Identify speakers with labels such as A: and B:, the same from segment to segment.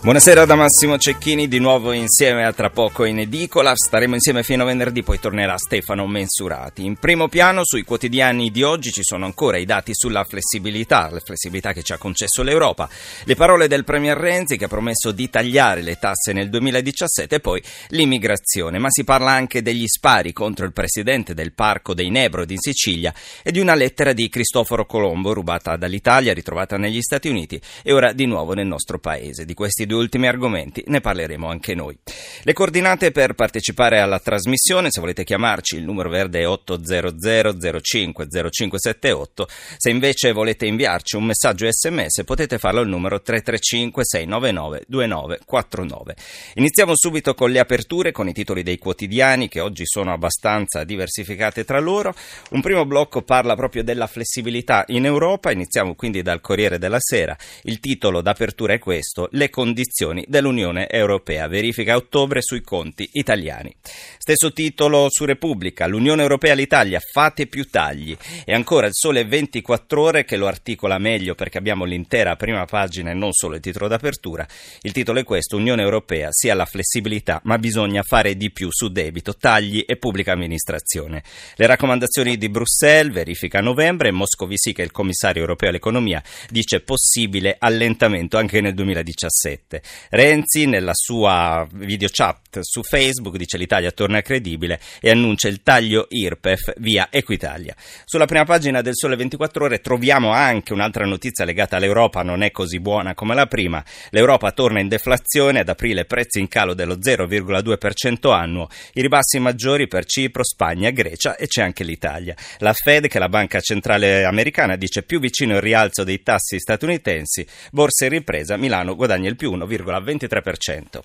A: Buonasera da Massimo Cecchini, di nuovo insieme a tra poco in edicola. Staremo insieme fino a venerdì, poi tornerà Stefano Mensurati. In primo piano, sui quotidiani di oggi ci sono ancora i dati sulla flessibilità, la flessibilità che ci ha concesso l'Europa, le parole del Premier Renzi che ha promesso di tagliare le tasse nel 2017 e poi l'immigrazione. Ma si parla anche degli spari contro il presidente del Parco dei Nebrodi in Sicilia e di una lettera di Cristoforo Colombo rubata dall'Italia, ritrovata negli Stati Uniti e ora di nuovo nel nostro paese. Di questi due ultimi argomenti ne parleremo anche noi. Le coordinate per partecipare alla trasmissione, se volete chiamarci, il numero verde è 800 05 0578. Se invece volete inviarci un messaggio sms potete farlo al numero 335 699 2949. Iniziamo subito con le aperture, con i titoli dei quotidiani che oggi sono abbastanza diversificate tra loro. Un primo blocco parla proprio della flessibilità in Europa, iniziamo quindi dal Corriere della Sera. Il titolo d'apertura è questo, le condizioni condizioni dell'Unione Europea. Verifica a ottobre sui conti italiani. Stesso titolo su Repubblica, l'Unione Europea l'Italia, fate più tagli. E ancora il sole 24 ore che lo articola meglio perché abbiamo l'intera prima pagina e non solo il titolo d'apertura. Il titolo è questo, Unione Europea, sia la flessibilità, ma bisogna fare di più su debito, tagli e pubblica amministrazione. Le raccomandazioni di Bruxelles, verifica a novembre, Moscovici che è il commissario europeo all'economia dice possibile allentamento anche nel 2017. Renzi nella sua video chat su Facebook dice l'Italia torna credibile e annuncia il taglio IRPEF via Equitalia. Sulla prima pagina del Sole 24 Ore troviamo anche un'altra notizia legata all'Europa, non è così buona come la prima. L'Europa torna in deflazione, ad aprile prezzi in calo dello 0,2% annuo, i ribassi maggiori per Cipro, Spagna, Grecia e c'è anche l'Italia. La Fed, che è la banca centrale americana, dice più vicino il rialzo dei tassi statunitensi, borsa in ripresa, Milano guadagna il più 1 1,23%.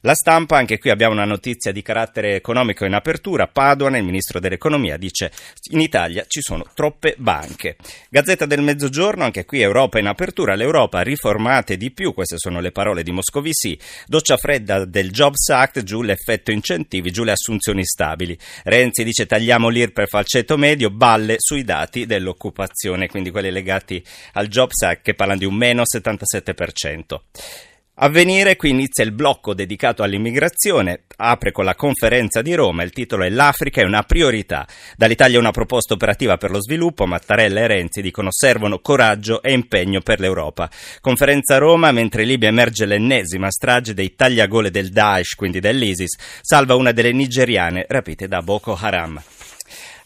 A: La stampa, anche qui abbiamo una notizia di carattere economico in apertura. Padoan, il ministro dell'economia, dice in Italia ci sono troppe banche. Gazzetta del Mezzogiorno, anche qui Europa in apertura. L'Europa riformate di più, queste sono le parole di Moscovici. Doccia fredda del Jobs Act, giù l'effetto incentivi, giù le assunzioni stabili. Renzi dice tagliamo l'IR per falceto medio, balle sui dati dell'occupazione, quindi quelli legati al Jobs Act che parlano di un meno 77%. Avvenire, qui inizia il blocco dedicato all'immigrazione, apre con la conferenza di Roma, il titolo è L'Africa è una priorità. Dall'Italia una proposta operativa per lo sviluppo, Mattarella e Renzi dicono servono coraggio e impegno per l'Europa. Conferenza a Roma, mentre in Libia emerge l'ennesima strage dei tagliagole del Daesh, quindi dell'ISIS, salva una delle nigeriane rapite da Boko Haram.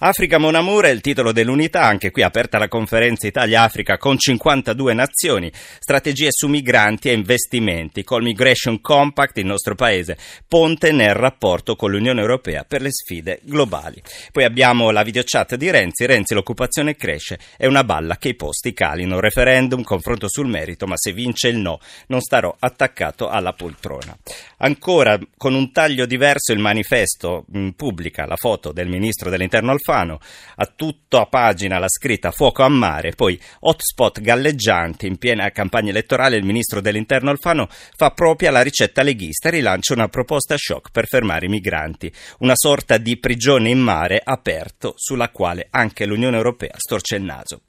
A: Africa Mon Amour è il titolo dell'unità, anche qui aperta la conferenza Italia-Africa con 52 nazioni, strategie su migranti e investimenti, col Migration Compact il nostro paese, ponte nel rapporto con l'Unione Europea per le sfide globali. Poi abbiamo la videochat di Renzi, Renzi l'occupazione cresce, è una balla che i posti calino, referendum, confronto sul merito, ma se vince il no non starò attaccato alla poltrona. Ancora con un taglio diverso il manifesto mh, pubblica la foto del ministro dell'interno Alfano Alfano, a tutta pagina la scritta Fuoco a mare, poi hotspot galleggianti in piena campagna elettorale il ministro dell'interno Alfano fa propria la ricetta leghista e rilancia una proposta shock per fermare i migranti, una sorta di prigione in mare aperto sulla quale anche l'Unione Europea storce il naso.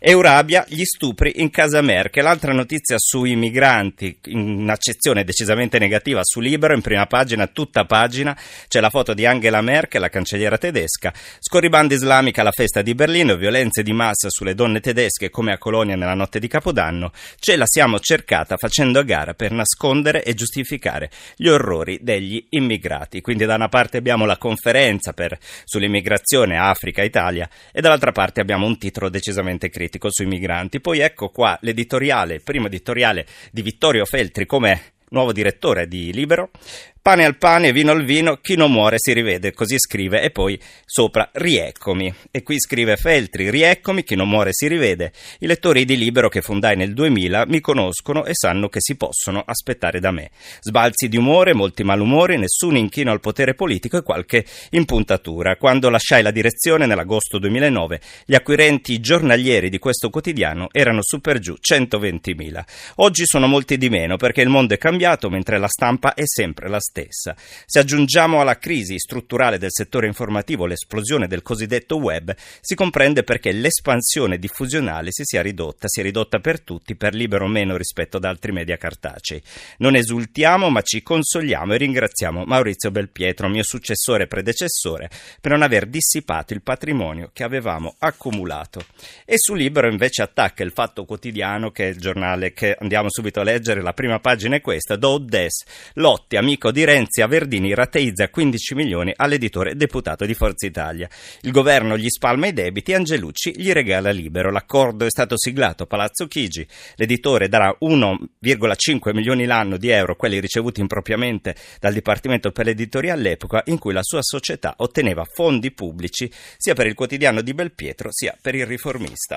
A: Eurabia, gli stupri in casa Merkel. L'altra notizia sui migranti, in un'accezione decisamente negativa su Libero, in prima pagina, tutta pagina, c'è la foto di Angela Merkel, la cancelliera tedesca, scorribanda islamica alla festa di Berlino, violenze di massa sulle donne tedesche come a Colonia nella notte di Capodanno, ce la siamo cercata facendo a gara per nascondere e giustificare gli orrori degli immigrati. Quindi da una parte abbiamo la conferenza per, sull'immigrazione Africa-Italia e dall'altra parte abbiamo un titolo decisamente critico critico sui migranti. Poi ecco qua l'editoriale, primo editoriale di Vittorio Feltri come nuovo direttore di Libero, Pane al pane, vino al vino, chi non muore si rivede, così scrive, e poi sopra rieccomi. E qui scrive Feltri, rieccomi, chi non muore si rivede. I lettori di Libero che fondai nel 2000 mi conoscono e sanno che si possono aspettare da me. Sbalzi di umore, molti malumori, nessun inchino al potere politico e qualche impuntatura. Quando lasciai la direzione nell'agosto 2009, gli acquirenti giornalieri di questo quotidiano erano su per giù 120.000. Oggi sono molti di meno perché il mondo è cambiato mentre la stampa è sempre la stessa stessa. Se aggiungiamo alla crisi strutturale del settore informativo l'esplosione del cosiddetto web, si comprende perché l'espansione diffusionale si sia ridotta, si è ridotta per tutti, per libero meno rispetto ad altri media cartacei. Non esultiamo, ma ci consoliamo e ringraziamo Maurizio Belpietro, mio successore e predecessore, per non aver dissipato il patrimonio che avevamo accumulato. E su Libero invece attacca il Fatto Quotidiano, che è il giornale che andiamo subito a leggere, la prima pagina è questa, Doddes, Lotti, amico di Renzi a Verdini rateizza 15 milioni all'editore deputato di Forza Italia. Il governo gli spalma i debiti e Angelucci gli regala libero. L'accordo è stato siglato a Palazzo Chigi. L'editore darà 1,5 milioni l'anno di euro, quelli ricevuti impropriamente dal Dipartimento per l'editoria all'epoca in cui la sua società otteneva fondi pubblici sia per il quotidiano di Belpietro sia per il riformista.